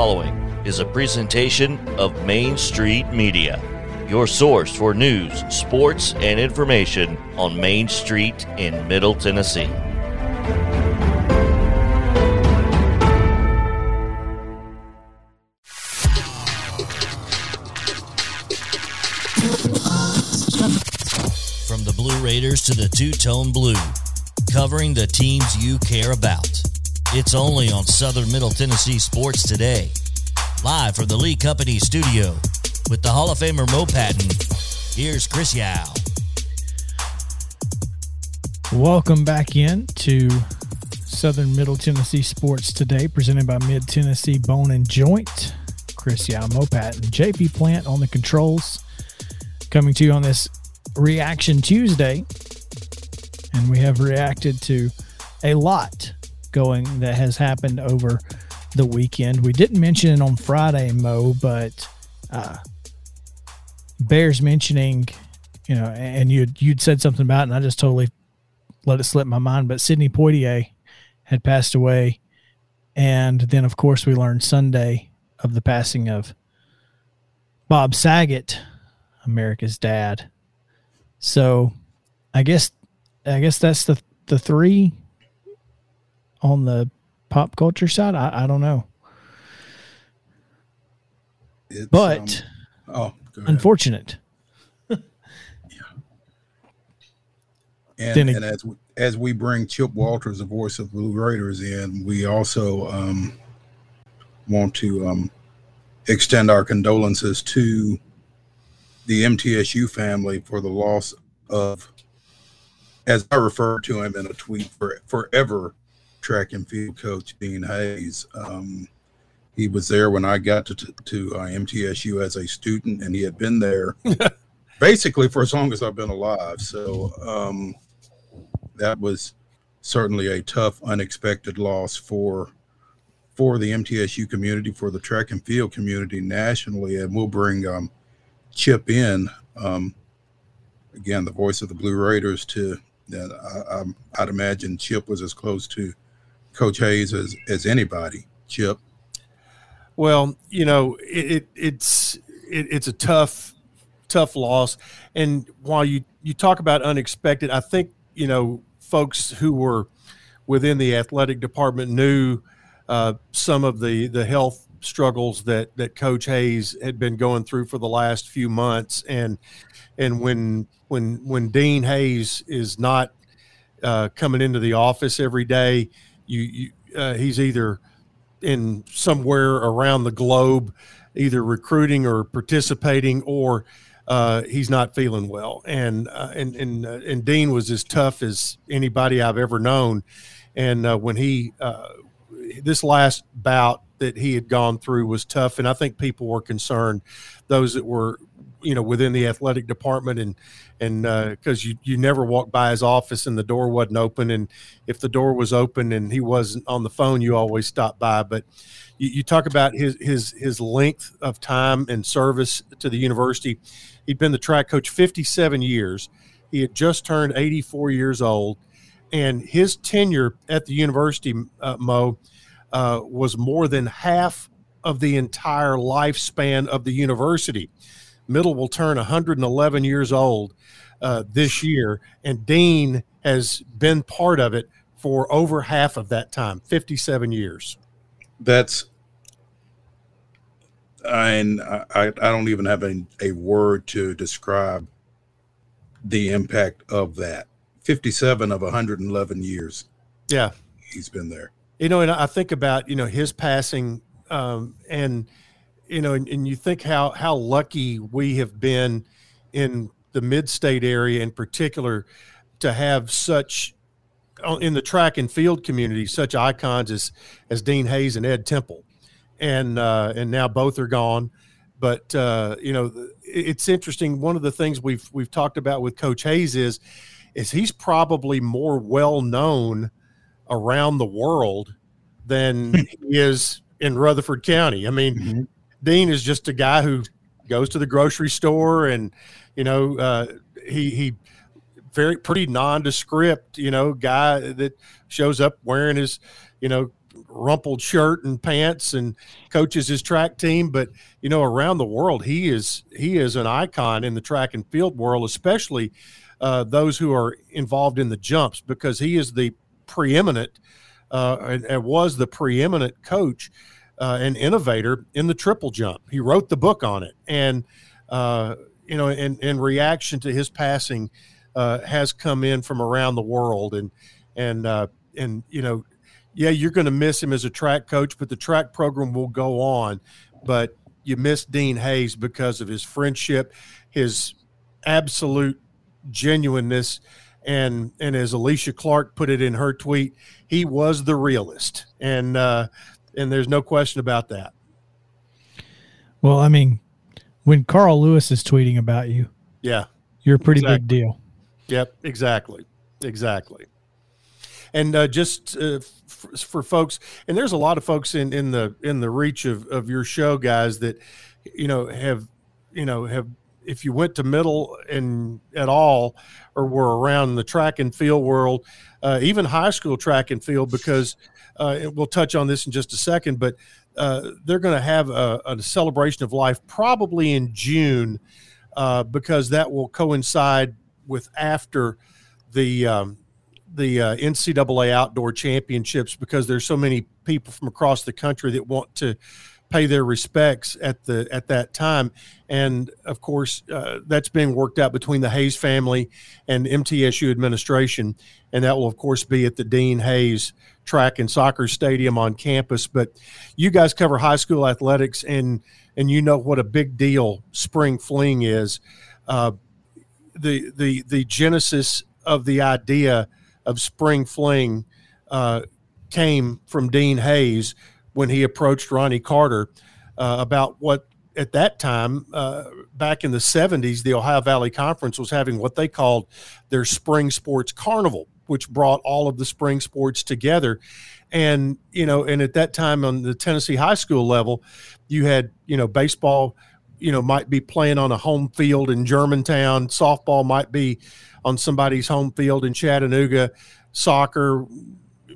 following is a presentation of Main Street Media, your source for news, sports, and information on Main Street in Middle Tennessee. From the Blue Raiders to the two tone blue, covering the teams you care about. It's only on Southern Middle Tennessee Sports Today. Live from the Lee Company studio with the Hall of Famer Mo Patton. Here's Chris Yao. Welcome back in to Southern Middle Tennessee Sports Today, presented by Mid Tennessee Bone and Joint. Chris Yao, Mo Patton, JP Plant on the controls. Coming to you on this Reaction Tuesday. And we have reacted to a lot going that has happened over the weekend. We didn't mention it on Friday, Mo, but uh, Bears mentioning, you know, and you'd you'd said something about, it and I just totally let it slip my mind. But Sidney Poitier had passed away, and then of course we learned Sunday of the passing of Bob Saget, America's dad. So, I guess I guess that's the the three on the pop culture side. I, I don't know, It's, but um, oh, unfortunate. and, then and as we, as we bring Chip Walters, the voice of Blue Raiders, in, we also um, want to um, extend our condolences to the MTSU family for the loss of, as I referred to him in a tweet, for forever track and field coach Dean Hayes. Um, he was there when I got to to uh, MTSU as a student, and he had been there basically for as long as I've been alive. So um, that was certainly a tough, unexpected loss for for the MTSU community, for the track and field community nationally, and we'll bring um, Chip in um, again, the voice of the Blue Raiders. To that, I, I'm- I'd imagine Chip was as close to Coach Hayes as as anybody. Chip. Well, you know, it, it it's it, it's a tough tough loss, and while you you talk about unexpected, I think you know folks who were within the athletic department knew uh, some of the the health struggles that that Coach Hayes had been going through for the last few months, and and when when when Dean Hayes is not uh, coming into the office every day, you, you uh, he's either in somewhere around the globe, either recruiting or participating, or uh, he's not feeling well. And uh, and and uh, and Dean was as tough as anybody I've ever known. And uh, when he uh, this last bout that he had gone through was tough, and I think people were concerned, those that were you know within the athletic department and and because you you never walked by his office and the door wasn't open. And if the door was open and he wasn't on the phone you always stopped by. But you, you talk about his his his length of time and service to the university. He'd been the track coach 57 years. He had just turned 84 years old. And his tenure at the university uh, mo uh, was more than half of the entire lifespan of the university Middle will turn 111 years old uh, this year, and Dean has been part of it for over half of that time 57 years. that's and I, I don't even have a, a word to describe the impact of that. 57 of 111 years Yeah. he's been there. You know, and I think about, you know, his passing um, and, you know, and, and you think how, how lucky we have been in the mid state area in particular to have such uh, in the track and field community, such icons as, as Dean Hayes and Ed Temple. And, uh, and now both are gone. But, uh, you know, it's interesting. One of the things we've, we've talked about with Coach Hayes is, is he's probably more well known around the world than he is in Rutherford County. I mean, Mhm. Dean is just a guy who goes to the grocery store and you know uh, he he very pretty nondescript you know guy that shows up wearing his you know rumpled shirt and pants and coaches his track team. But you know around the world he is he is an icon in the track and field world especially uh, those who are involved in the jumps because he is the preeminent uh, and, and, was the preeminent coach uh, and innovator in the triple jump. He wrote the book on it, and uh, you know, in, in reaction to his passing, uh, has come in from around the world, and and uh, and you know, yeah, you're going to miss him as a track coach, but the track program will go on. But you miss Dean Hayes because of his friendship, his absolute genuineness and and as Alicia Clark put it in her tweet, he was the realist, and uh, and there's no question about that. Well, I mean, when Carl Lewis is tweeting about you, yeah, you're a pretty exactly. big deal. Yep, exactly, exactly. And uh, just uh, for, for folks, and there's a lot of folks in in the in the reach of of your show, guys, that you know have you know have if you went to middle and at all or were around the track and field world, uh, even high school track and field, because uh, we'll touch on this in just a second, but uh, they're going to have a, a, celebration of life probably in June uh, because that will coincide with after the um, the uh, NCAA outdoor championships because there's so many people from across the country that want to pay their respects at the at that time. And of course, uh, that's being worked out between the Hayes family and MTSU administration, and that will of course be at the Dean Hayes Track and Soccer Stadium on campus. But you guys cover high school athletics, and and you know what a big deal spring fling is. Uh, the the the genesis of the idea of spring fling uh, came from Dean Hayes when he approached Ronnie Carter uh, about what at that time, uh, back in the 70s, the Ohio Valley Conference was having what they called their spring sports carnival, which brought all of the spring sports together. And, you know, and at that time on the Tennessee high school level, you had, you know, baseball, you know, might be playing on a home field in Germantown, softball might be on somebody's home field in Chattanooga, soccer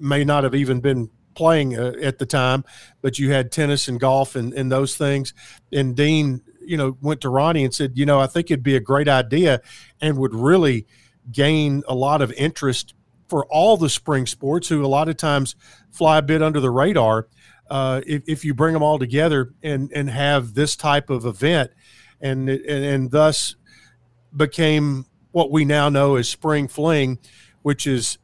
may not have even been playing uh, at the time, but you had tennis and golf and, and those things. And Dean, you know, went to Ronnie and said, you know, I think it'd be a great idea and would really gain a lot of interest for all the spring sports who a lot of times fly a bit under the radar. Uh, if, if you bring them all together and, and have this type of event and, and, and thus became what we now know as spring fling, which is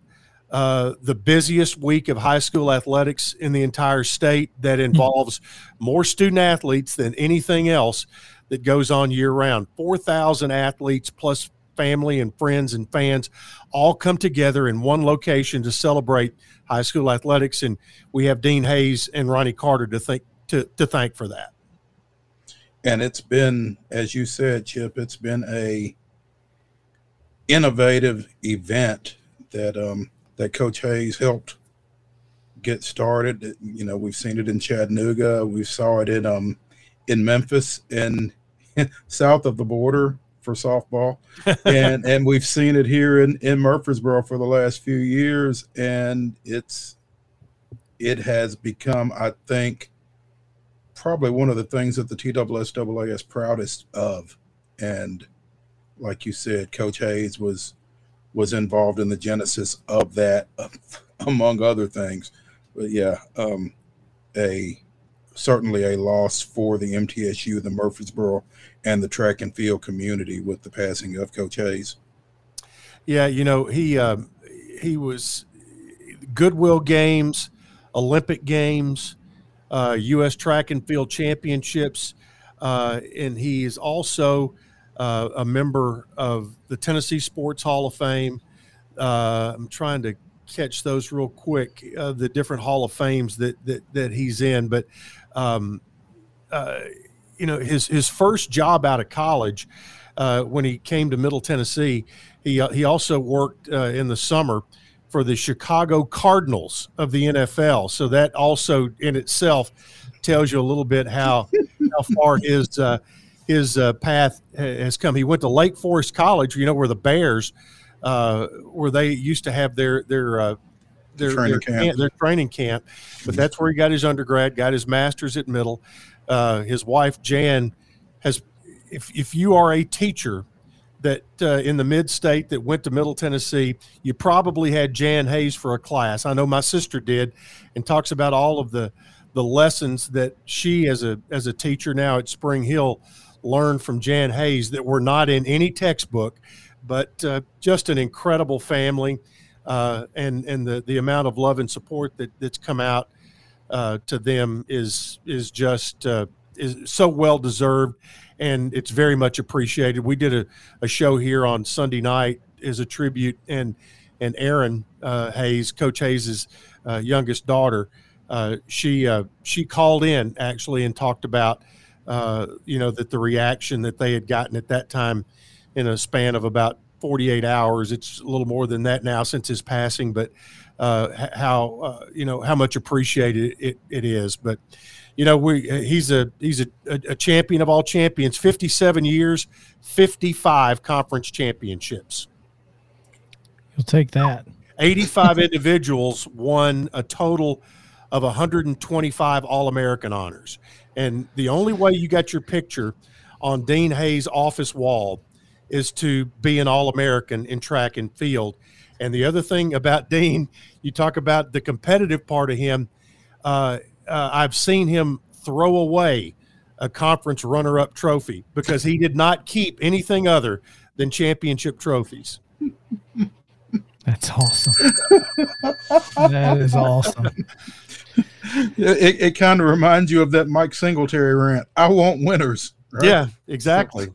uh, the busiest week of high school athletics in the entire state that hmm. involves more student athletes than anything else that goes on year round. 4,000 athletes plus family and friends and fans all come together in one location to celebrate high school athletics. And we have Dean Hayes and Ronnie Carter to think to, to thank for that. And it's been, as you said, Chip, it's been a innovative event that um, that Coach Hayes helped get started. You know, we've seen it in Chattanooga. We saw it in um in Memphis and south of the border for softball, and and we've seen it here in in Murfreesboro for the last few years, and it's it has become, I think, probably one of the things that the TSSAA is proudest of, and like you said, Coach Hayes was was involved in the genesis of that, among other things. But yeah, um, a certainly a loss for the MTSU, the Murfreesboro, and the track and field community with the passing of Coach Hayes. Yeah, you know he uh, he was Goodwill Games, Olympic Games, uh, U.S. Track and Field Championships, uh, and he is also uh, a member of the Tennessee Sports Hall of Fame. Uh, I'm trying to catch those real quick, uh, the different Hall of Fames that that, that he's in. But um, uh, you know, his his first job out of college, uh, when he came to Middle Tennessee, he uh, he also worked in the summer for the Chicago Cardinals of the NFL. So that also in itself tells you a little bit how how far his his uh, path has come. He went to Lake Forest College, you know, where the Bears, uh, where they used to have their their uh, their training their, camp. camp, their training camp. But that's where he got his undergrad, got his master's at Middle. Uh, his wife Jan has. If if you are a teacher that uh, in the mid state that went to Middle Tennessee, you probably had Jan Hayes for a class. I know my sister did, and talks about all of the the lessons that she as a as a teacher now at Spring Hill learned from Jan Hayes that were not in any textbook, but uh, just an incredible family, uh, and and the the amount of love and support that that's come out uh, to them is is just uh, is so well deserved, and it's very much appreciated. We did a, a show here on Sunday night as a tribute, and and Aaron uh, Hayes, Coach Hayes's uh, youngest daughter, she she called in actually and talked about uh, you know that the reaction that they had gotten at that time in a span of about 48 hours. It's a little more than that now since his passing, but uh, how uh, you know how much appreciated it, it is. But you know we he's a he's a, a champion of all champions. 57 years, 55 conference championships. You'll take that. 85 individuals won a total of 125 All American honors. And the only way you got your picture on Dean Hayes' office wall is to be an All American in track and field. And the other thing about Dean, you talk about the competitive part of him. Uh, uh, I've seen him throw away a conference runner up trophy because he did not keep anything other than championship trophies. That's awesome. that is awesome. It, it kind of reminds you of that Mike Singletary rant. I want winners. right? Yeah, exactly.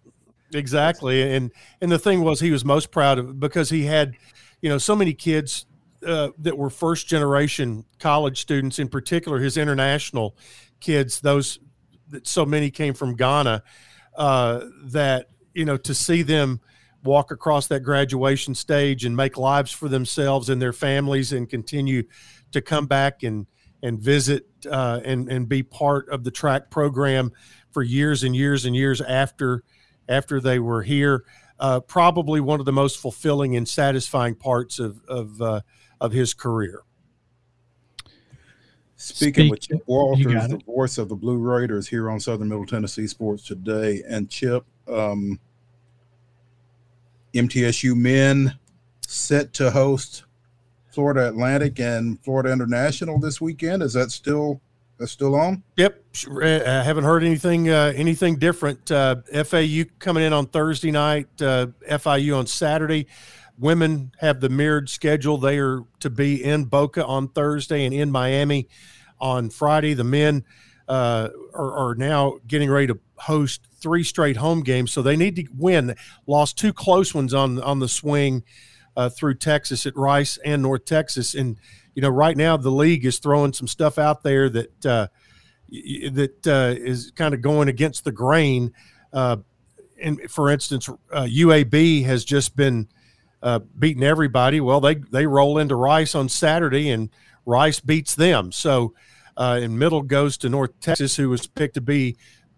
Exactly. And and the thing was he was most proud of because he had, you know, so many kids uh, that were first generation college students in particular his international kids those that so many came from Ghana uh, that you know to see them walk across that graduation stage and make lives for themselves and their families and continue to come back and and visit uh, and and be part of the track program for years and years and years after after they were here. Uh, probably one of the most fulfilling and satisfying parts of of uh, of his career. Speaking with Chip Walters, got the voice of the Blue Raiders here on Southern Middle Tennessee Sports Today. And Chip, um, MTSU men set to host Florida Atlantic and Florida International this weekend. Is that still that's still on? Yep, uh, I haven't heard anything uh, anything different. Uh, FAU coming in on Thursday night, uh, FIU on Saturday. Women have the mirrored schedule. They are to be in Boca on Thursday and in Miami on Friday. The men uh, are, are now getting ready to host three straight home games, so they need to win. Lost two close ones on on the swing uh, through Texas at Rice and North Texas, and you know right now the league is throwing some stuff out there that uh, that uh, is kind of going against the grain. Uh, and for instance, uh, UAB has just been uh, beating everybody. Well, they they roll into Rice on Saturday, and Rice beats them. So, uh, and Middle goes to North Texas, who was picked to be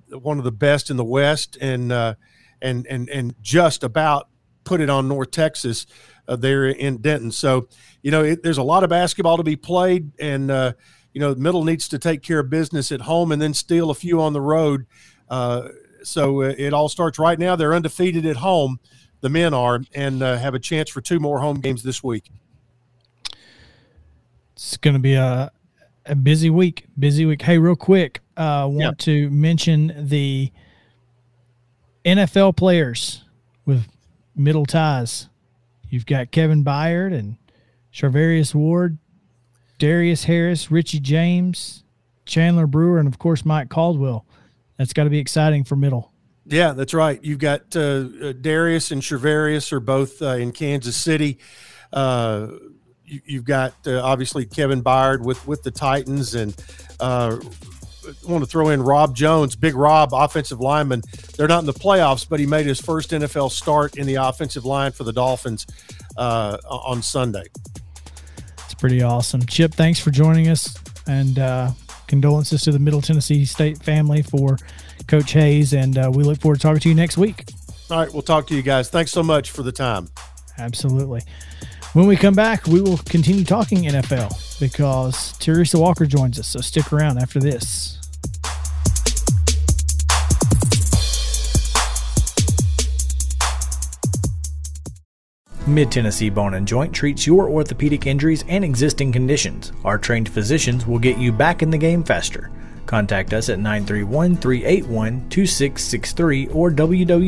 one of the best in the West, and uh, and and and just about put it on North Texas uh, there in Denton. So, you know, it, there's a lot of basketball to be played, and uh, you know, Middle needs to take care of business at home and then steal a few on the road. Uh, so uh, it all starts right now. They're undefeated at home. The men are, and uh, have a chance for two more home games this week. It's going to be a, a busy week. Busy week. Hey, real quick, uh, want Yeah. to mention the NFL players with middle ties. You've got Kevin Byard and Charvarius Ward, Darius Harris, Richie James, Chandler Brewer, and of course Mike Caldwell. That's got to be exciting for middle. Yeah, that's right. You've got uh, uh, Darius and Charvarius are both uh, in Kansas City. Uh, you, you've got uh, obviously Kevin Byard with with the Titans, and uh, want to throw in Rob Jones, Big Rob, offensive lineman. They're not in the playoffs, but he made his first NFL start in the offensive line for the Dolphins uh, on Sunday. It's pretty awesome. Chip, thanks for joining us, and uh, condolences to the Middle Tennessee State family for Coach Hayes. And uh, we look forward to talking to you next week. All right, we'll talk to you guys. Thanks so much for the time. Absolutely. When we come back, we will continue talking NFL because Teresa Walker joins us. So stick around after this. Mid Tennessee Bone and Joint treats your orthopedic injuries and existing conditions. Our trained physicians will get you back in the game faster. Contact us at 931 381 2663 or www.mtbj.net.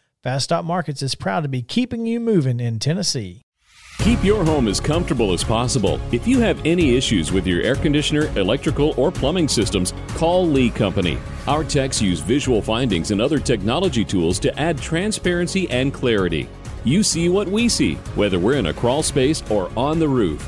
Fast Stop Markets is proud to be keeping you moving in Tennessee. Keep your home as comfortable as possible. If you have any issues with your air conditioner, electrical, or plumbing systems, call Lee Company. Our techs use visual findings and other technology tools to add transparency and clarity. You see what we see, whether we're in a crawl space or on the roof.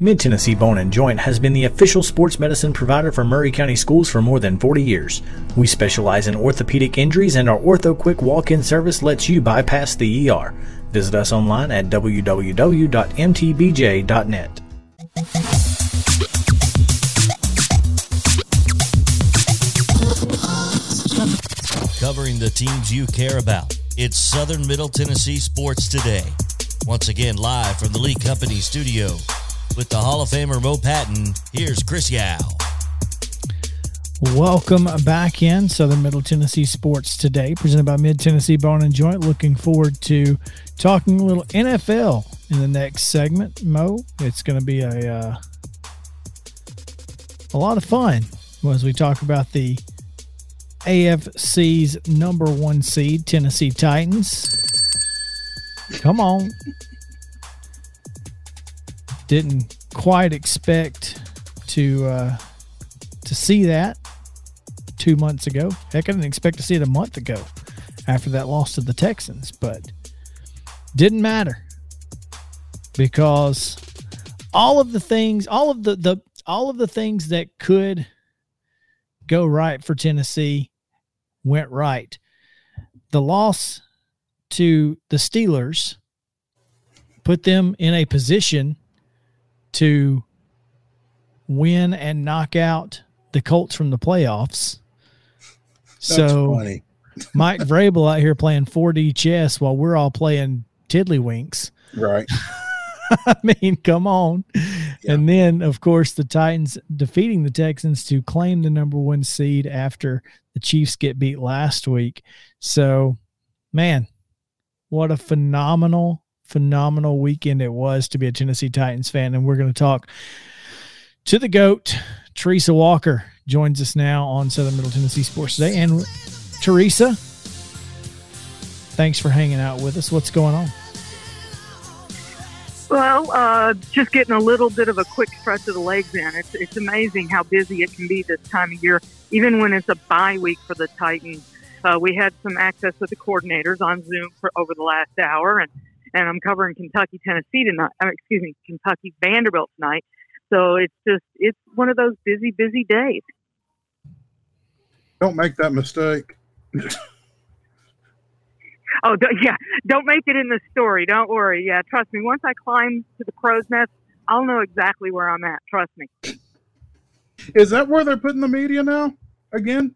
Mid Tennessee Bone and Joint has been the official sports medicine provider for Maury County Schools for more than 40 years. We specialize in orthopedic injuries, and our Ortho Quick walk in service lets you bypass the ER. Visit us online at www.mtbj.net. Covering the teams you care about. It's Southern Middle Tennessee Sports Today. Once again, live from the Lee Company studio with the Hall of Famer Mo Patton, here's Chris Yao. Welcome back in Southern Middle Tennessee Sports today, presented by Mid Tennessee Bone and Joint. Looking forward to talking a little NFL in the next segment. Mo, it's going to be a uh, a lot of fun as we talk about the AFC's number one seed, Tennessee Titans. Come on, didn't quite expect to uh, to see that two months ago. Heck, I didn't expect to see it a month ago after that loss to the Texans, but didn't matter because all of the things, all of the the all of the things that could go right for Tennessee went right. The loss to the Steelers put them in a position to win and knock out the Colts from the playoffs. That's so funny. Mike Vrabel out here playing 4D chess while we're all playing tiddlywinks. Right. I mean, come on. And then, of course, the Titans defeating the Texans to claim the number one seed after the Chiefs get beat last week. So, man, what a phenomenal, phenomenal weekend it was to be a Tennessee Titans fan. And we're going to talk to the GOAT. Teresa Walker joins us now on Southern Middle Tennessee Sports Today. And Teresa, thanks for hanging out with us. What's going on? Well, uh, just getting a little bit of a quick stretch of the legs in. It's, it's amazing how busy it can be this time of year, even when it's a bye week for the Titans. Uh, we had some access with the coordinators on Zoom for over the last hour, and, and I'm covering Kentucky, Tennessee tonight. Uh, excuse me, Kentucky, Vanderbilt tonight. So it's just it's one of those busy, busy days. Don't make that mistake. Oh, don't, yeah. Don't make it in the story. Don't worry. Yeah, trust me. Once I climb to the crow's nest, I'll know exactly where I'm at. Trust me. Is that where they're putting the media now? Again?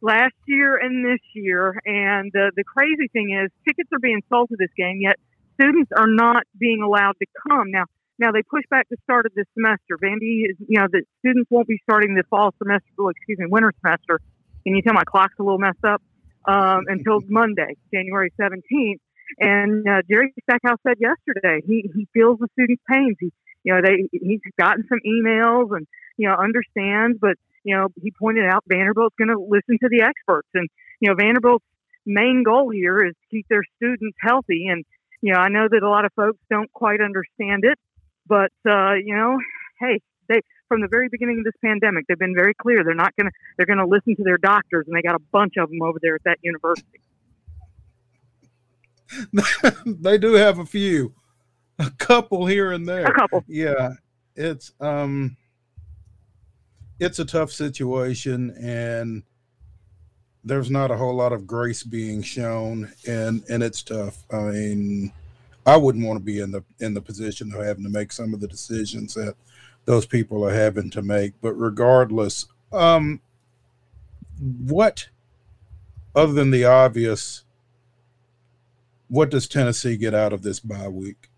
Last year and this year, and uh, the crazy thing is, tickets are being sold to this game, yet students are not being allowed to come. Now, Now they push back the start of the semester. Vandy is, you know, the students won't be starting the fall semester, well, excuse me, winter semester. Can you tell my clock's a little messed up? Um, until Monday, January 17th. And uh, Jerry Stackhouse said yesterday he, he feels the students' pains. He, you know, they he's gotten some emails and you know understands, but you know he pointed out Vanderbilt's going to listen to the experts, and you know Vanderbilt's main goal here is to keep their students healthy. And you know I know that a lot of folks don't quite understand it, but uh, you know, hey, they from the very beginning of this pandemic, they've been very clear. They're not going to they're going to listen to their doctors, and they got a bunch of them over there at that university. they do have a few, a couple here and there. A couple. Yeah, it's um, it's a tough situation, and there's not a whole lot of grace being shown, and and it's tough. I mean, I wouldn't want to be in the in the position of having to make some of the decisions that those people are having to make. But regardless, um, what other than the obvious what does Tennessee get out of this bye week?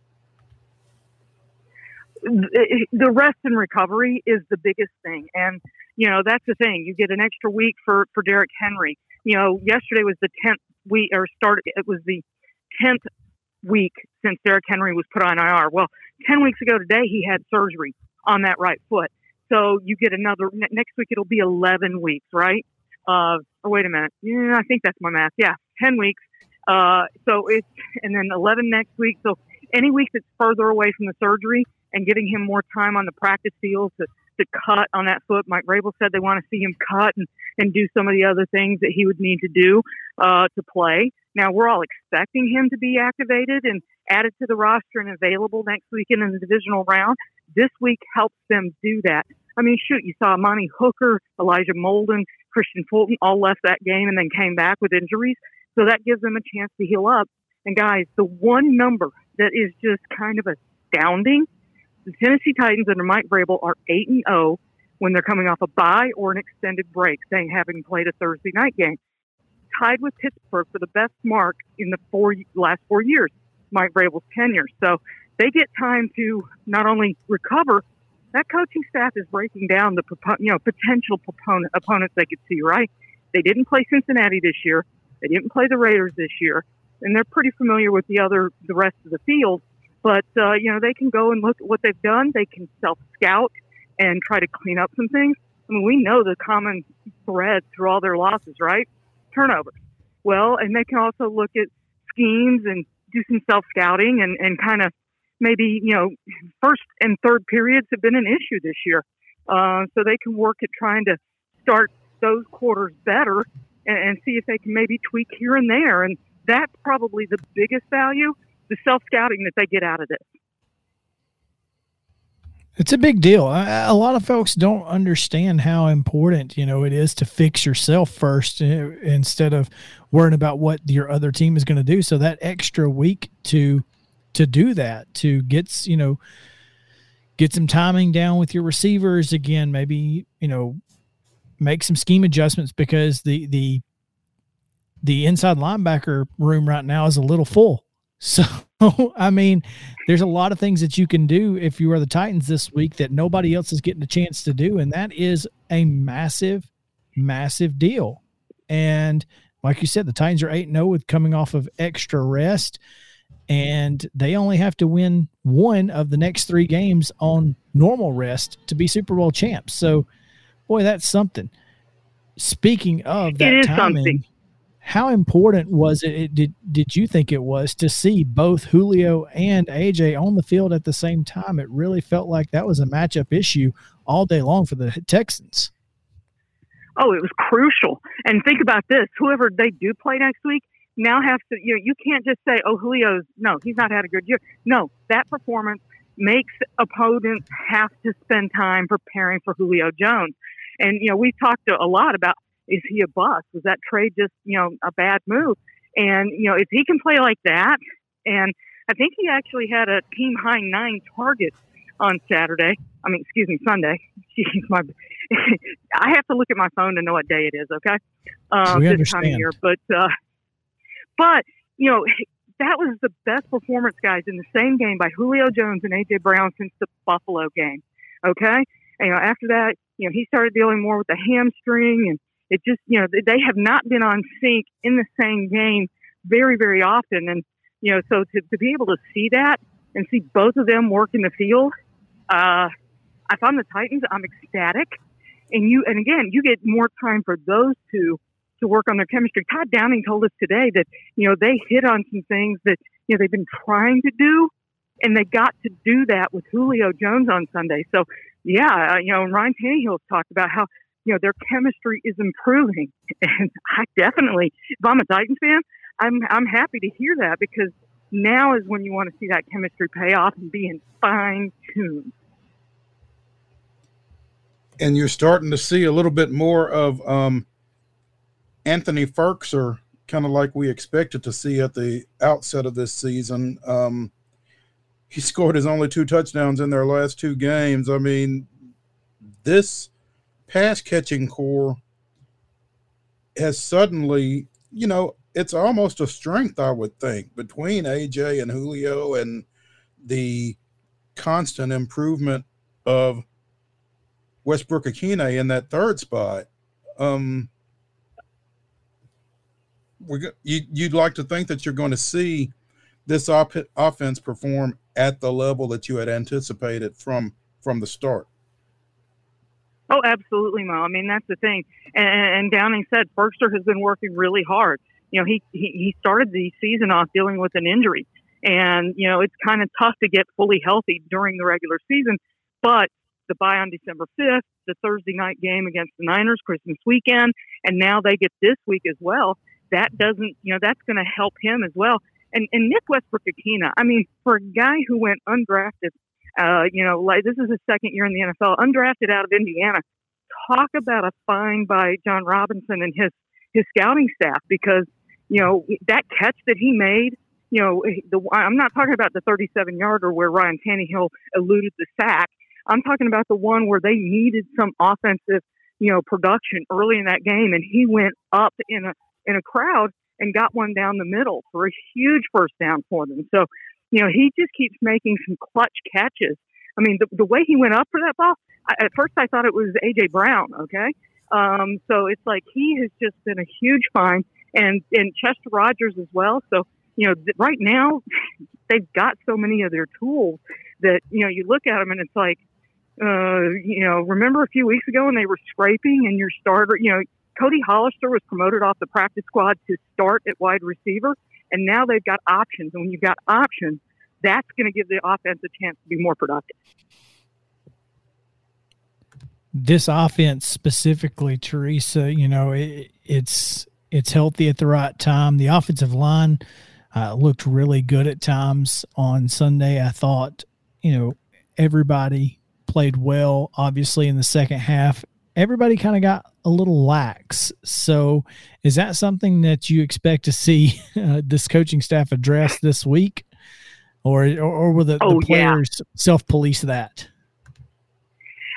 The rest and recovery is the biggest thing, and you know that's the thing. You get an extra week for for Derrick Henry. You know, yesterday was the tenth week, or started. It was the tenth week since Derrick Henry was put on IR. Well, ten weeks ago today, he had surgery on that right foot. So you get another next week. It'll be eleven weeks, right? Uh, or wait a minute. Yeah, I think that's my math. Yeah, ten weeks uh, so it's, and then 11 next week. So any week that's further away from the surgery and giving him more time on the practice field to, to cut on that foot. Mike Vrabel said they want to see him cut and, and do some of the other things that he would need to do uh, to play. Now we're all expecting him to be activated and added to the roster and available next weekend in the divisional round. This week helps them do that. I mean, shoot, you saw Amani Hooker, Elijah Molden, Kristian Fulton all left that game and then came back with injuries. So that gives them a chance to heal up. And guys, the one number that is just kind of astounding, the Tennessee Titans under Mike Vrabel are 8 and 0 when they're coming off a bye or an extended break, saying having played a Thursday night game. Tied with Pittsburgh for the best mark in the four last four years, Mike Vrabel's tenure. So they get time to not only recover, that coaching staff is breaking down the you know potential opponent, opponents they could see. Right? They didn't play Cincinnati this year. They didn't play the Raiders this year, and they're pretty familiar with the other the rest of the field. But uh, you know, they can go and look at what they've done. They can self scout and try to clean up some things. I mean, we know the common thread through all their losses, right? Turnovers. Well, and they can also look at schemes and do some self scouting and, and kind of maybe, you know, first and third periods have been an issue this year. Uh, so they can work at trying to start those quarters better and, and see if they can maybe tweak here and there. And that's probably the biggest value, the self scouting that they get out of this. It's a big deal. A lot of folks don't understand how important you know it is to fix yourself first uh, instead of worrying about what your other team is going to do. So that extra week to to do that to get you know get some timing down with your receivers again. Maybe you know make some scheme adjustments because the the the inside linebacker room right now is a little full. So I mean, there's a lot of things that you can do if you are the Titans this week that nobody else is getting a chance to do, and that is a massive, massive deal. And like you said, the Titans are 8 0 with coming off of extra rest, and they only have to win one of the next three games on normal rest to be Super Bowl champs. So boy, that's something. Speaking of that timing, something. How important was it? Did did you think it was to see both Julio and AJ on the field at the same time? It really felt like that was a matchup issue all day long for the Texans. Oh, it was crucial. And think about this: whoever they do play next week now has to. You know, you can't just say, "Oh, Julio's no, he's not had a good year." No, that performance makes opponents have to spend time preparing for Julio Jones. And, you know, we've talked a lot about is he a bust? Was that trade just, you know, a bad move? And, you know, if he can play like that, and I think he actually had a team high nine targets on Saturday. I mean, excuse me, Sunday. Jeez, my, I have to look at my phone to know what day it is. Okay, um, we this understand. time of year, but uh, but you know, that was the best performance, guys, in the same game by Julio Jones and AJ Brown since the Buffalo game. Okay, and, you know after that, you know he started dealing more with the hamstring, and it just you know they have not been on sync in the same game very very often, and you know so to, to be able to see that and see both of them work in the field, uh, if I'm the Titans, I'm ecstatic. And you and again, you get more time for those two to work on their chemistry. Todd Downing told us today that, you know, they hit on some things that, you know, they've been trying to do and they got to do that with Julio Jones on Sunday. So, yeah, uh, you know, Ryan Tannehill's talked about how, you know, their chemistry is improving. And I definitely, if I'm a Titans fan, I'm, I'm happy to hear that because now is when you want to see that chemistry pay off and be in fine tune. And you're starting to see a little bit more of um, Anthony Firkser, kind of like we expected to see at the outset of this season. Um, he scored his only two touchdowns in their last two games. I mean, this pass catching core has suddenly, you know, it's almost a strength, I would think, between AJ and Julio and the constant improvement of Westbrook-Ikhine in that third spot. Um, we're, you, you'd like to think that you're going to see this op- offense perform at the level that you had anticipated from from the start. Oh, absolutely, Mo. I mean, that's the thing. And, and Downing said Firkser has been working really hard. You know, he, he he started the season off dealing with an injury, and you know it's kind of tough to get fully healthy during the regular season. But the bye on December fifth, the Thursday night game against the Niners, Christmas weekend, and now they get this week as well that doesn't, you know, that's going to help him as well. And, and Nick Westbrook-Ikhine, I mean, for a guy who went undrafted, uh, you know, like this is his second year in the NFL, undrafted out of Indiana. Talk about a find by Jon Robinson and his his scouting staff because you know that catch that he made. You know, the I'm not talking about the 37 yarder where Ryan Tannehill eluded the sack. I'm talking about the one where they needed some offensive, you know, production early in that game, and he went up in a in a crowd and got one down the middle for a huge first down for them. So, you know, he just keeps making some clutch catches. I mean, the, the way he went up for that ball, I, at first I thought it was AJ Brown. Okay, um, so it's like he has just been a huge find, and and Chester Rogers as well. So you know, th- right now they've got so many of their tools that you know you look at them and it's like, uh, you know, remember a few weeks ago when they were scraping and your starter, you know, Cody Hollister was promoted off the practice squad to start at wide receiver, and now they've got options. And when you've got options, that's going to give the offense a chance to be more productive. This offense specifically, Teresa, you know, it, it's it's healthy at the right time. The offensive line uh, looked really good at times on Sunday. I thought, you know, everybody played well. Obviously, in the second half, everybody kind of got a little lax. So, is that something that you expect to see uh, this coaching staff address this week, or or, or will the, oh, the players yeah. self police that?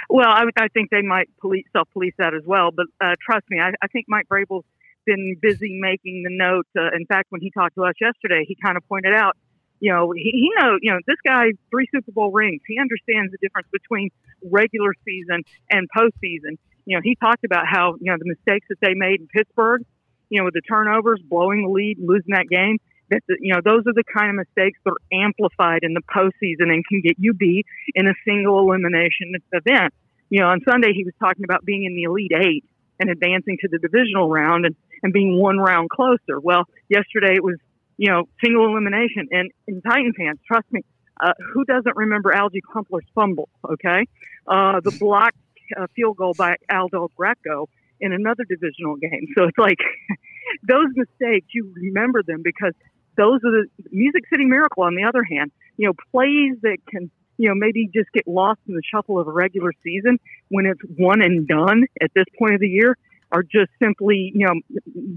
Well, I, I think they might police self police that as well. But uh, trust me, I, I think Mike Vrabel's been busy making the note. Uh, in fact, when he talked to us yesterday, he kind of pointed out you know, he, he know, you know, this guy three Super Bowl rings. He understands the difference between regular season and postseason you know, he talked about how, you know, the mistakes that they made in Pittsburgh, you know, with the turnovers, blowing the lead, losing that game, that, the, you know, those are the kind of mistakes that are amplified in the postseason and can get you beat in a single elimination event. You know, on Sunday, he was talking about being in the Elite Eight and advancing to the divisional round and, and being one round closer. Well, yesterday it was, you know, single elimination. And in Titan fans, trust me, uh, who doesn't remember Alge Crumpler's fumble? Okay. Uh, the blocked a field goal by Al Del Greco in another divisional game. So it's like those mistakes, you remember them because those are the Music City Miracle, on the other hand, you know, plays that can, you know, maybe just get lost in the shuffle of a regular season when it's one and done at this point of the year are just simply, you know,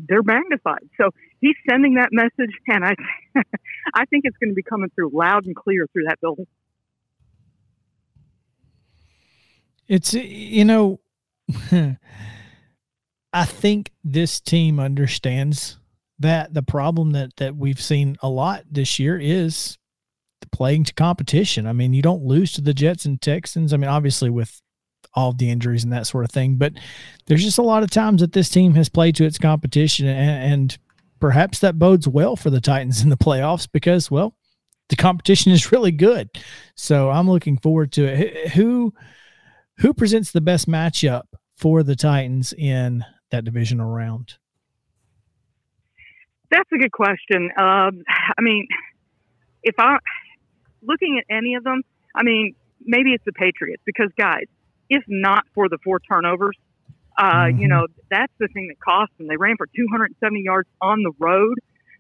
they're magnified. So he's sending that message, and I, I think it's going to be coming through loud and clear through that building. It's you know, I think this team understands that the problem that that we've seen a lot this year is playing to competition. I mean, you don't lose to the Jets and Texans. I mean, obviously with all of the injuries and that sort of thing, but there's just a lot of times that this team has played to its competition, and, and perhaps that bodes well for the Titans in the playoffs because, well, the competition is really good. So I'm looking forward to it. Who who presents the best matchup for the Titans in that divisional round? That's a good question. Um, I mean, if I looking at any of them, I mean, maybe it's the Patriots because guys, if not for the four turnovers, uh, mm-hmm. you know, that's the thing that cost them. They ran for 270 yards on the road,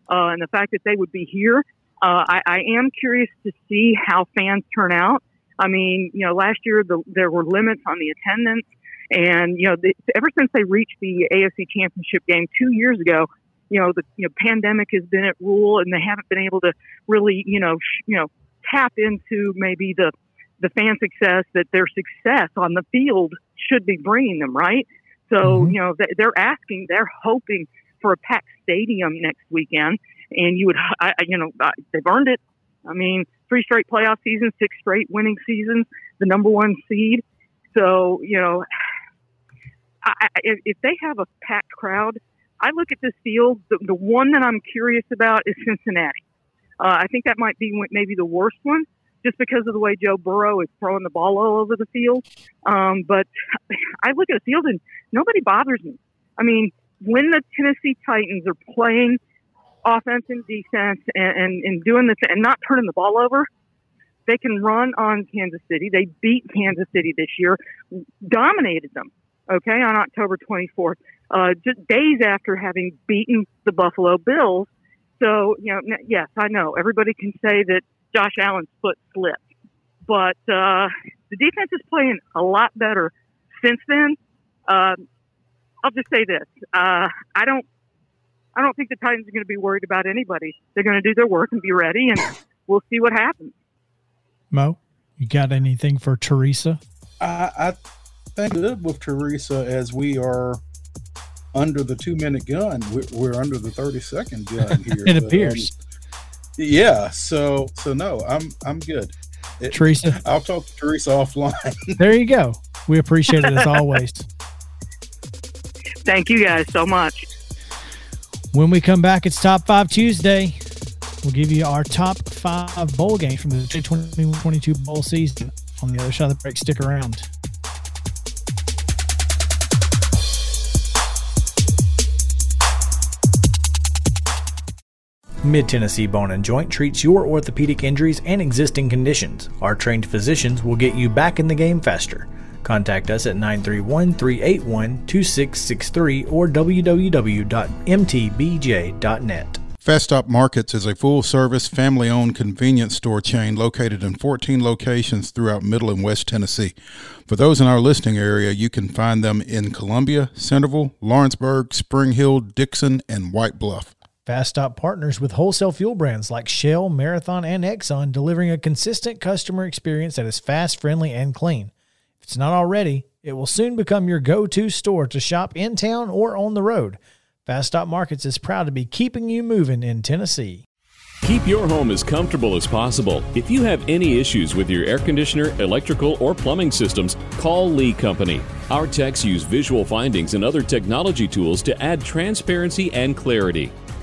uh, and the fact that they would be here, uh, I, I am curious to see how fans turn out. I mean, you know, last year the, there were limits on the attendance, and you know, the, ever since they reached the AFC Championship game two years ago, you know, the you know pandemic has been at rule, and they haven't been able to really, you know, sh- you know, tap into maybe the the fan success that their success on the field should be bringing them, right? So, mm-hmm. you know, they're asking, they're hoping for a packed stadium next weekend. And you would, I, you know, they've earned it. I mean, three straight playoff seasons, six straight winning seasons, the number one seed. So, you know, I, if they have a packed crowd, I look at this field. The, the one that I'm curious about is Cincinnati. Uh, I think that might be maybe the worst one, just because of the way Joe Burrow is throwing the ball all over the field. Um, but I look at the field and nobody bothers me. I mean, when the Tennessee Titans are playing offense and defense and, and, and doing this and not turning the ball over, they can run on Kansas City. They beat Kansas City this year, dominated them, okay, on October 24th, uh, just days after having beaten the Buffalo Bills. So, you know, yes, I know everybody can say that Josh Allen's foot slipped, but uh, the defense is playing a lot better since then. Uh, I'll just say this: uh, I don't, I don't think the Titans are going to be worried about anybody. They're going to do their work and be ready, and we'll see what happens. Mo, you got anything for Teresa? I, I think good with Teresa as we are under the two minute gun. We're, we're under the 30 second gun here. it but, appears. Um, yeah. So, so no, I'm, I'm good. It, Teresa, I'll talk to Teresa offline. there you go. We appreciate it as always. Thank you guys so much. When we come back, it's Top 5 Tuesday. We'll give you our top five bowl games from the 2022 bowl season. On the other side of the break, stick around. Mid Tennessee Bone and Joint treats your orthopedic injuries and existing conditions. Our trained physicians will get you back in the game faster. Contact us at 931 381 2663 or www.mtbj.net. Fast Stop Markets is a full service, family owned convenience store chain located in 14 locations throughout Middle and West Tennessee. For those in our listening area, you can find them in Columbia, Centerville, Lawrenceburg, Spring Hill, Dickson, and White Bluff. Fast Stop partners with wholesale fuel brands like Shell, Marathon, and Exxon, delivering a consistent customer experience that is fast, friendly, and clean. If it's not already, it will soon become your go to store to shop in town or on the road. Fast Stop Markets is proud to be keeping you moving in Tennessee. Keep your home as comfortable as possible. If you have any issues with your air conditioner, electrical, or plumbing systems, call Lee Company. Our techs use visual findings and other technology tools to add transparency and clarity.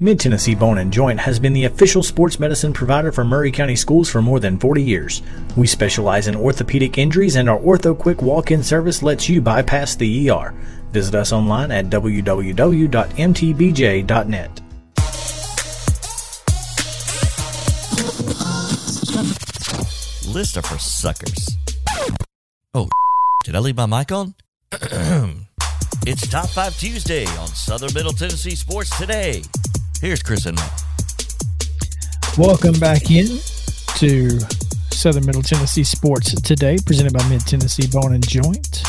Mid Tennessee Bone and Joint has been the official sports medicine provider for Maury County Schools for more than 40 years. We specialize in orthopedic injuries, and our OrthoQuick walk in service lets you bypass the ER. Visit us online at www.mtbj.net. Lists are for suckers. Oh, did I leave my mic on? it's Top 5 Tuesday on Southern Middle Tennessee Sports Today. Here's Chris and Mo. Welcome back in to Southern Middle Tennessee Sports Today, presented by Mid Tennessee Bone and Joint.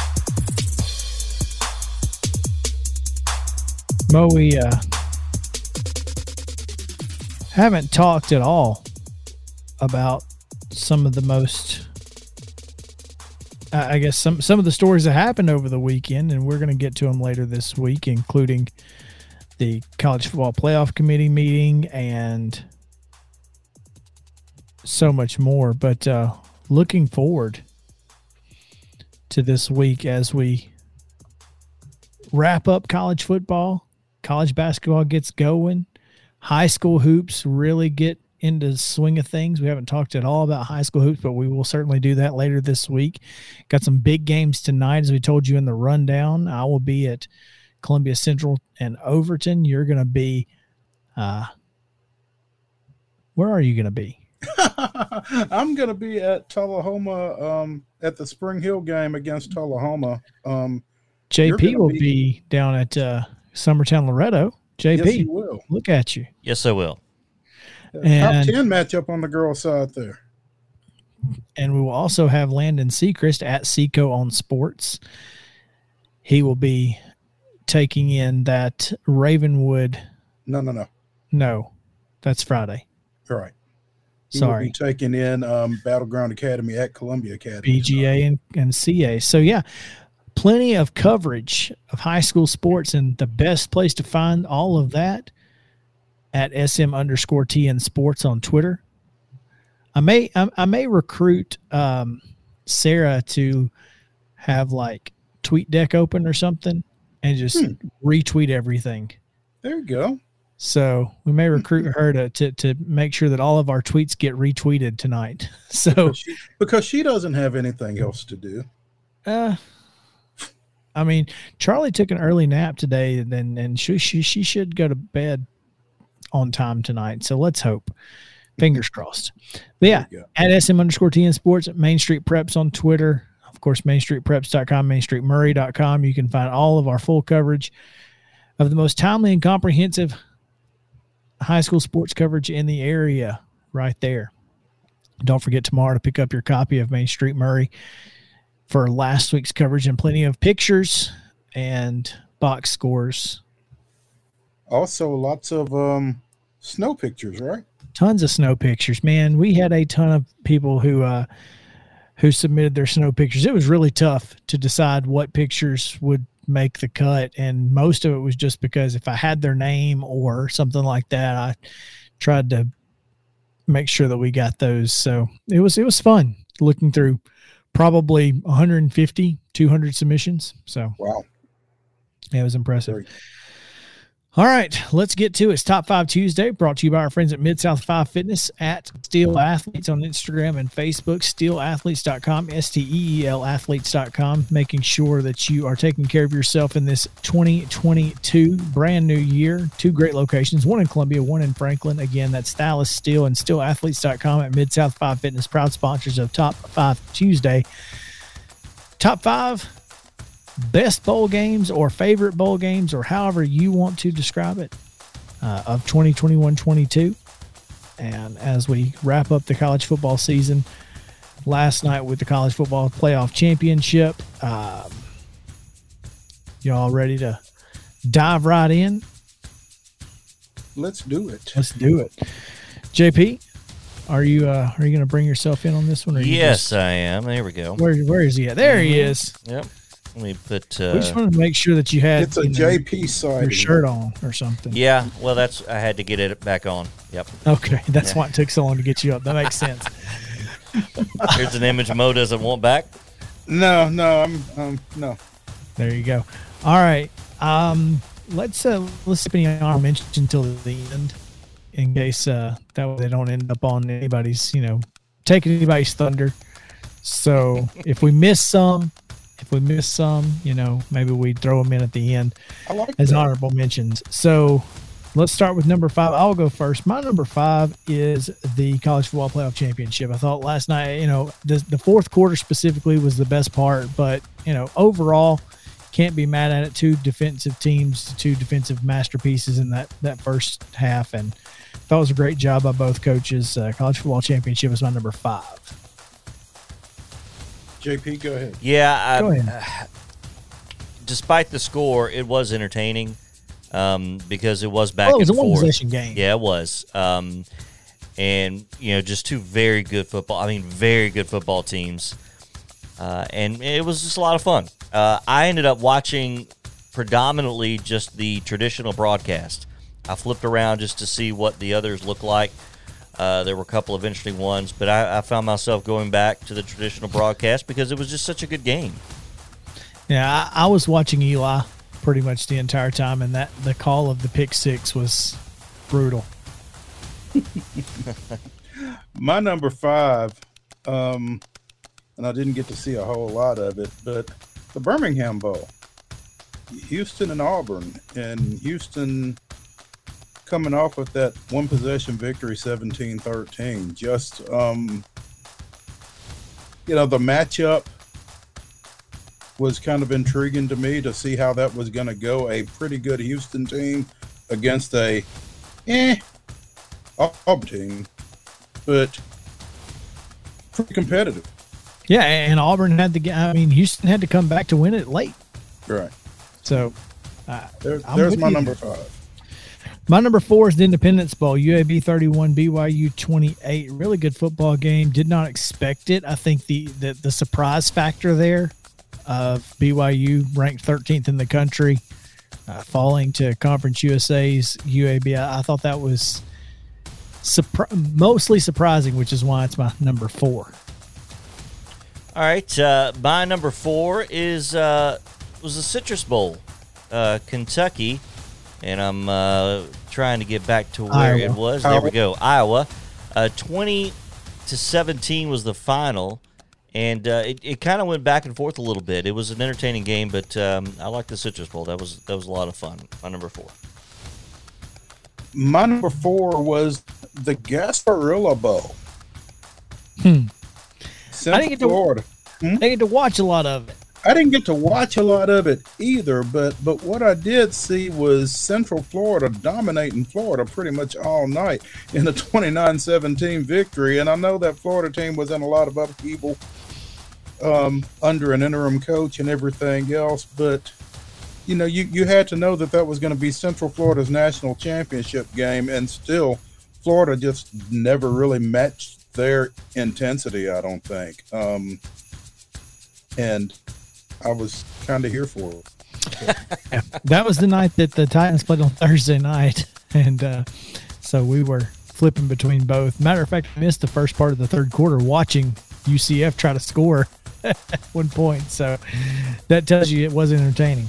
Mo, we uh, haven't talked at all about some of the most I guess some some of the stories that happened over the weekend, and we're going to get to them later this week, including the college football playoff committee meeting and so much more. But uh, looking forward to this week as we wrap up college football, college basketball gets going, high school hoops really get into swing of things. We haven't talked at all about high school hoops, but we will certainly do that later this week. Got some big games tonight, as we told you in the rundown. I will be at Columbia Central and Overton. You're going to be, uh, where are you going to be? I'm going to be at Tullahoma um, at the Spring Hill game against Tullahoma. Um, JP will be, be, down at uh, Summertown Loretto. JP, yes, will. look at you. Yes, I will. And, Top 10 matchup on the girls' side there. And we will also have Landon Seacrest at Seco on Sports. He will be taking in that Ravenwood. No, no, no. No, that's Friday. All right. He Sorry. taking in um, Battleground Academy at Columbia Academy. BGA and, and CA. So, yeah, plenty of coverage of high school sports. And the best place to find all of that at sm underscore tn sports on Twitter. I may I, I may recruit um, Sarah to have like tweet deck open or something and just hmm. retweet everything. There you go. So we may recruit her to, to to make sure that all of our tweets get retweeted tonight. So because she, because she doesn't have anything else to do. Uh I mean, Charlie took an early nap today, and and she she she should go to bed on time tonight. So let's hope. Fingers crossed. But yeah, at SM underscore TN Sports, Main Street Preps on Twitter. Of course, MainStreetPreps.com, MainStreetMaury.com. You can find all of our full coverage of the most timely and comprehensive high school sports coverage in the area right there. Don't forget tomorrow to pick up your copy of Main Street Maury for last week's coverage and plenty of pictures and box scores. Also, lots of um, snow pictures, right? Tons of snow pictures, man. We had a ton of people who uh, who submitted their snow pictures. It was really tough to decide what pictures would make the cut, and most of it was just because if I had their name or something like that, I tried to make sure that we got those. So it was it was fun looking through probably 150, 200 submissions. So wow, yeah, it was impressive. All right, let's get to it. It's Top 5 Tuesday, brought to you by our friends at Mid South 5 Fitness at Steel Athletes on Instagram and Facebook, steelathletes.com, S T E E L athletes.com, making sure that you are taking care of yourself in this 2022 brand new year. Two great locations, one in Columbia, one in Franklin. Again, that's Stylus Steel and steelathletes.com at Mid South 5 Fitness, proud sponsors of Top 5 Tuesday. Top 5 best bowl games or favorite bowl games or however you want to describe it uh, of 2021 22. And as we wrap up the college football season last night with the college football playoff championship, um, y'all ready to dive right in? Let's do it. Let's do it. JP, are you uh, are you going to bring yourself in on this one? yes, just, I am. There we go. Where where is he at? There he mm-hmm. is. Yep. Let me put. Uh, we just wanted to make sure that you had it's a JP side your shirt on or something. Yeah, well, that's I had to get it back on. Yep. Okay, that's yeah. why it took so long to get you up. That makes sense. Here's an image Mo doesn't want back. No, no, I'm um no. There you go. All right. Um, let's uh let's skip any our mention until the end, in case uh that way they don't end up on anybody's you know taking anybody's thunder. So if we miss some, If we miss some, you know, maybe we throw them in at the end like as that. honorable mentions. So let's start with number five. I'll go first. My number five is the college football playoff championship. I thought last night, you know, the, the fourth quarter specifically was the best part, but you know, overall, can't be mad at it. Two defensive teams, two defensive masterpieces in that that first half, and thought it was a great job by both coaches. Uh, college football championship is my number five. JP, go ahead. Yeah, Go I, ahead. despite the score, it was entertaining um, because it was back Well, it was a and one forth. possession game. Yeah, it was. Um, and you know, just two very good football. I mean, very good football teams. Uh, and it was just a lot of fun. Uh, I ended up watching predominantly just the traditional broadcast. I flipped around just to see what the others look like. Uh, there were a couple of interesting ones, but I, I found myself going back to the traditional broadcast because it was just such a good game. Yeah, I, I was watching Eli pretty much the entire time, and that the call of the pick six was brutal. My number five, um, and I didn't get to see a whole lot of it, but the Birmingham Bowl, Houston and Auburn, and Houston coming off with that one possession victory, 17 13. Just, um, you know, the matchup was kind of intriguing to me to see how that was going to go. A pretty good Houston team against a, eh, Auburn team, but pretty competitive. Yeah, and Auburn had to get. I mean, Houston had to come back to win it late. Right. So, uh, There, there's my you. number five. My number four is the Independence Bowl, UAB thirty-one, BYU twenty-eight. Really good football game. Did not expect it. I think the the, the surprise factor there of BYU ranked thirteenth in the country, uh, falling to Conference USA's UAB. I, I thought that was surpri- mostly surprising, which is why it's my number four. All right, uh, my number four is uh, was the Citrus Bowl, uh, Kentucky, and I'm uh, trying to get back to where it Iowa. was. There we go, Iowa. Uh, Twenty to seventeen was the final, and uh, it, it kind of went back and forth a little bit. It was an entertaining game, but um, I like the Citrus Bowl. That was that was a lot of fun. My number four. My number four was the Gasparilla Bowl. Hmm. Central didn't get to- Florida. They get to watch a lot of it. I didn't get to watch a lot of it either, but but what I did see was Central Florida dominating Florida pretty much all night in a 29-17 victory. And I know that Florida team was in a lot of upheaval um, under an interim coach and everything else, but you know, you, you had to know that that was going to be Central Florida's national championship game, and still, Florida just never really matched their intensity. I don't think, um, and I was kind of here for it. that was the night that the Titans played on Thursday night, and uh, so we were flipping between both. Matter of fact, I missed the first part of the third quarter watching UCF try to score one point. So that tells you it was entertaining.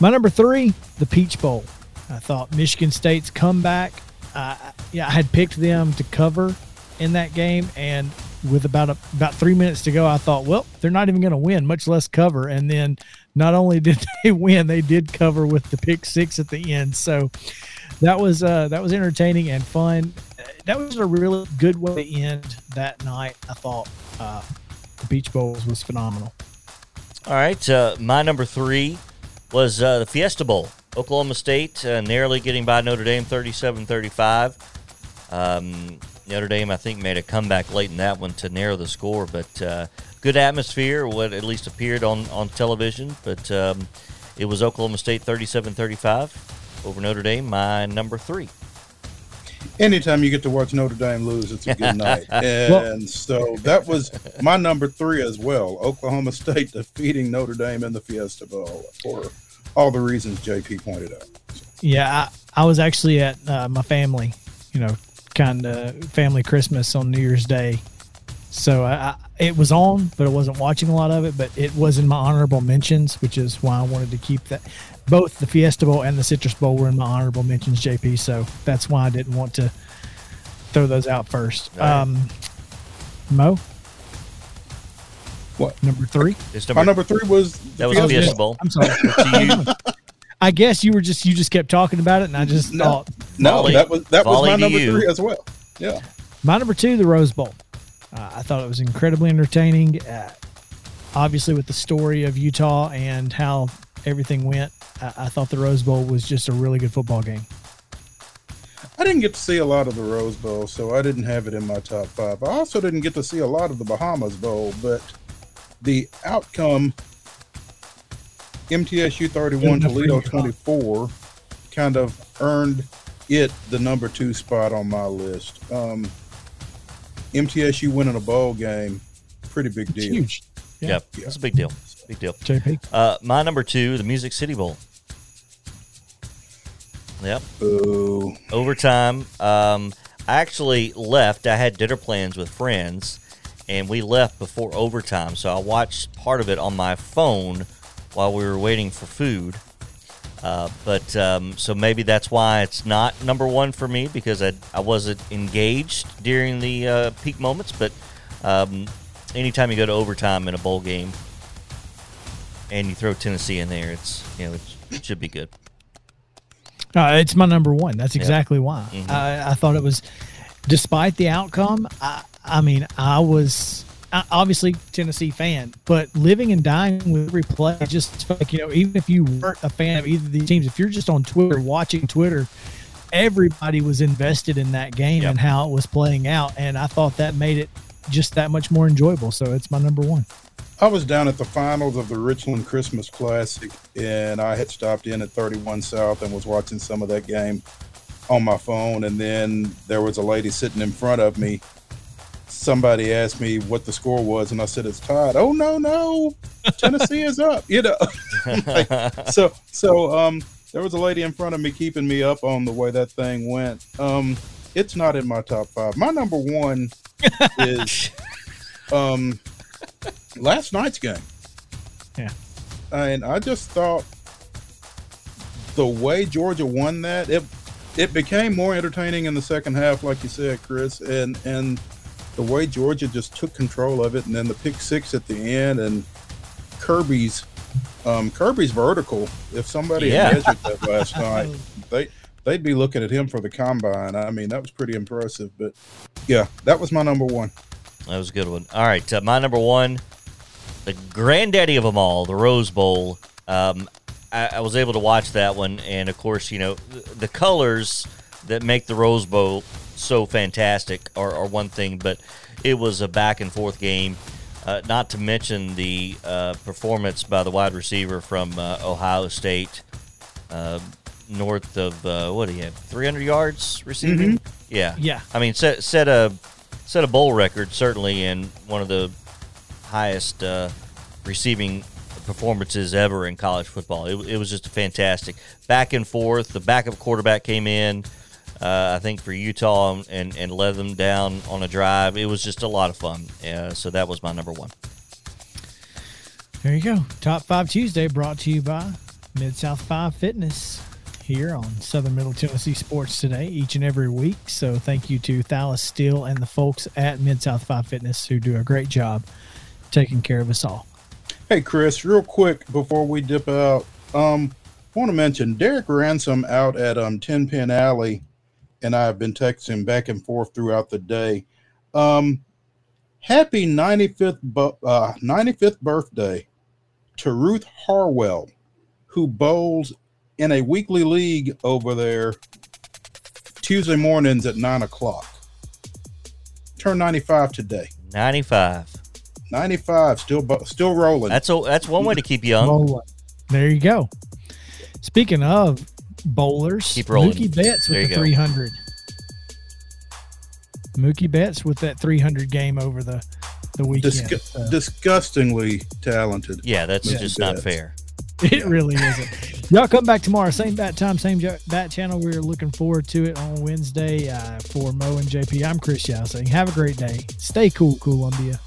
My number three, the Peach Bowl. I thought Michigan State's comeback. Uh, yeah, I had picked them to cover in that game, and with about a, about three minutes to go, I thought, well, they're not even going to win, much less cover. And then not only did they win, they did cover with the pick six at the end. So that was uh, that was entertaining and fun. That was a really good way to end that night. I thought uh, the Beach Bowls was phenomenal. All right, uh, my number three was uh, the Fiesta Bowl. Oklahoma State uh, narrowly getting by Notre Dame 37 35. Um, Notre Dame, I think, made a comeback late in that one to narrow the score, but uh, good atmosphere, what at least appeared on, on television. But um, it was Oklahoma State 37 35 over Notre Dame, my number three. Anytime you get to watch Notre Dame lose, it's a good night. And so that was my number three as well. Oklahoma State defeating Notre Dame in the Fiesta Bowl for all the reasons JP pointed out. Yeah, I, I was actually at uh, my family, you know, kind of family Christmas on New Year's Day. So I, I, it was on, but I wasn't watching a lot of it. But it was in my honorable mentions, which is why I wanted to keep that. Both the Fiesta Bowl and the Citrus Bowl were in my honorable mentions, JP. So that's why I didn't want to throw those out first. All right. Um, Mo, What? Number three? It's My number, number three was that was the Fiesta Fiesta Bowl. I'm sorry. To you, I guess you were just you just kept talking about it, and I just No. thought No, Volley- that was that was my number you. three as well. Yeah. my number two, the Rose Bowl. Uh, I thought it was incredibly entertaining. Uh, obviously, with the story of Utah and how everything went, I, I thought the Rose Bowl was just a really good football game. I didn't get to see a lot of the Rose Bowl, so I didn't have it in my top five. I also didn't get to see a lot of the Bahamas Bowl, but the outcome MTSU 31, Good enough for Toledo 24 kind of earned it the number two spot on my list. Um, MTSU winning a bowl game, pretty big It's deal. huge. Yeah. yep, it's a big deal. Big deal. JP. Uh, my number two, the Music City Bowl. Yep, Boo. overtime. Um, I actually left. I had dinner plans with friends, and we left before overtime. So I watched part of it on my phone while we were waiting for food. Uh, but um, so maybe that's why it's not number one for me because I, I wasn't engaged during the uh, peak moments. But um, anytime you go to overtime in a bowl game and you throw Tennessee in there, it's you know it's, it should be good. Uh, it's my number one. That's exactly why. Mhm. I, I thought it was, despite the outcome. I, I mean, I was obviously Tennessee fan, but living and dying with every play. just like, you know, even if you weren't a fan of either of these teams, if you're just on Twitter watching Twitter, everybody was invested in that game Yep. and how it was playing out, and I thought that made it just that much more enjoyable. So it's my number one. I was down at the finals of the Richland Christmas Classic, and I had stopped in at 31 South and was watching some of that game on my phone. And then there was a lady sitting in front of me. Somebody asked me what the score was, and I said it's tied. Oh no, no, Tennessee is up. You know, so so um, there was a lady in front of me keeping me up on the way that thing went. Um, it's not in my top five. My number one is um last night's game. Yeah. And I just thought the way Georgia won that, it it became more entertaining in the second half, like you said, Chris, and and the way Georgia just took control of it, and then the pick six at the end, and Kirby's um, Kirby's vertical. If somebody Yeah. had measured that last night, they they'd be looking at him for the combine. I mean, that was pretty impressive. But yeah, that was my number one. That was a good one. All right, uh, my number one, the granddaddy of them all, the Rose Bowl. Um, I, I was able to watch that one, and of course, you know, the, the colors that make the Rose Bowl so fantastic are, are one thing, but it was a back and forth game. Uh, not to mention the uh, performance by the wide receiver from uh, Ohio State, uh, north of uh, what do you have, 300 yards receiving? Yeah, Yeah. I mean, set set a set a bowl record certainly, and one of the highest uh, receiving performances ever in college football. It, it was just fantastic. Back and forth. The backup quarterback came in, I think, for Utah and, and led them down on a drive. It was just a lot of fun. Uh, so that was my number one. There you go. Top Five Tuesday brought to you by Mid South Five Fitness here on Southern Middle Tennessee Sports Today each and every week. So thank you to Thalas Steele and the folks at Mid South Five Fitness who do a great job taking care of us all. Hey, Chris, real quick before we dip out, um, want to mention Derek Ransom out at um Ten Pin Alley, and I have been texting back and forth throughout the day. Um, happy 95th uh, 95th birthday to Ruth Harwell, who bowls in a weekly league over there Tuesday mornings at nine o'clock. Turn 95 today. 95. 95, still still rolling. That's a, that's one way to keep young. There you go. Speaking of bowlers, Keep rolling. Mookie Betts with the go. 300. Mookie Betts with that 300 game over the the weekend. Disgu- So disgustingly talented. Yeah, that's Yeah. just not fair. it really isn't. Y'all come back tomorrow, same bat time, same jo- bat channel. We're looking forward to it on Wednesday uh, for Mo and JP. I'm Chris Yousing. Have a great day. Stay cool, Columbia.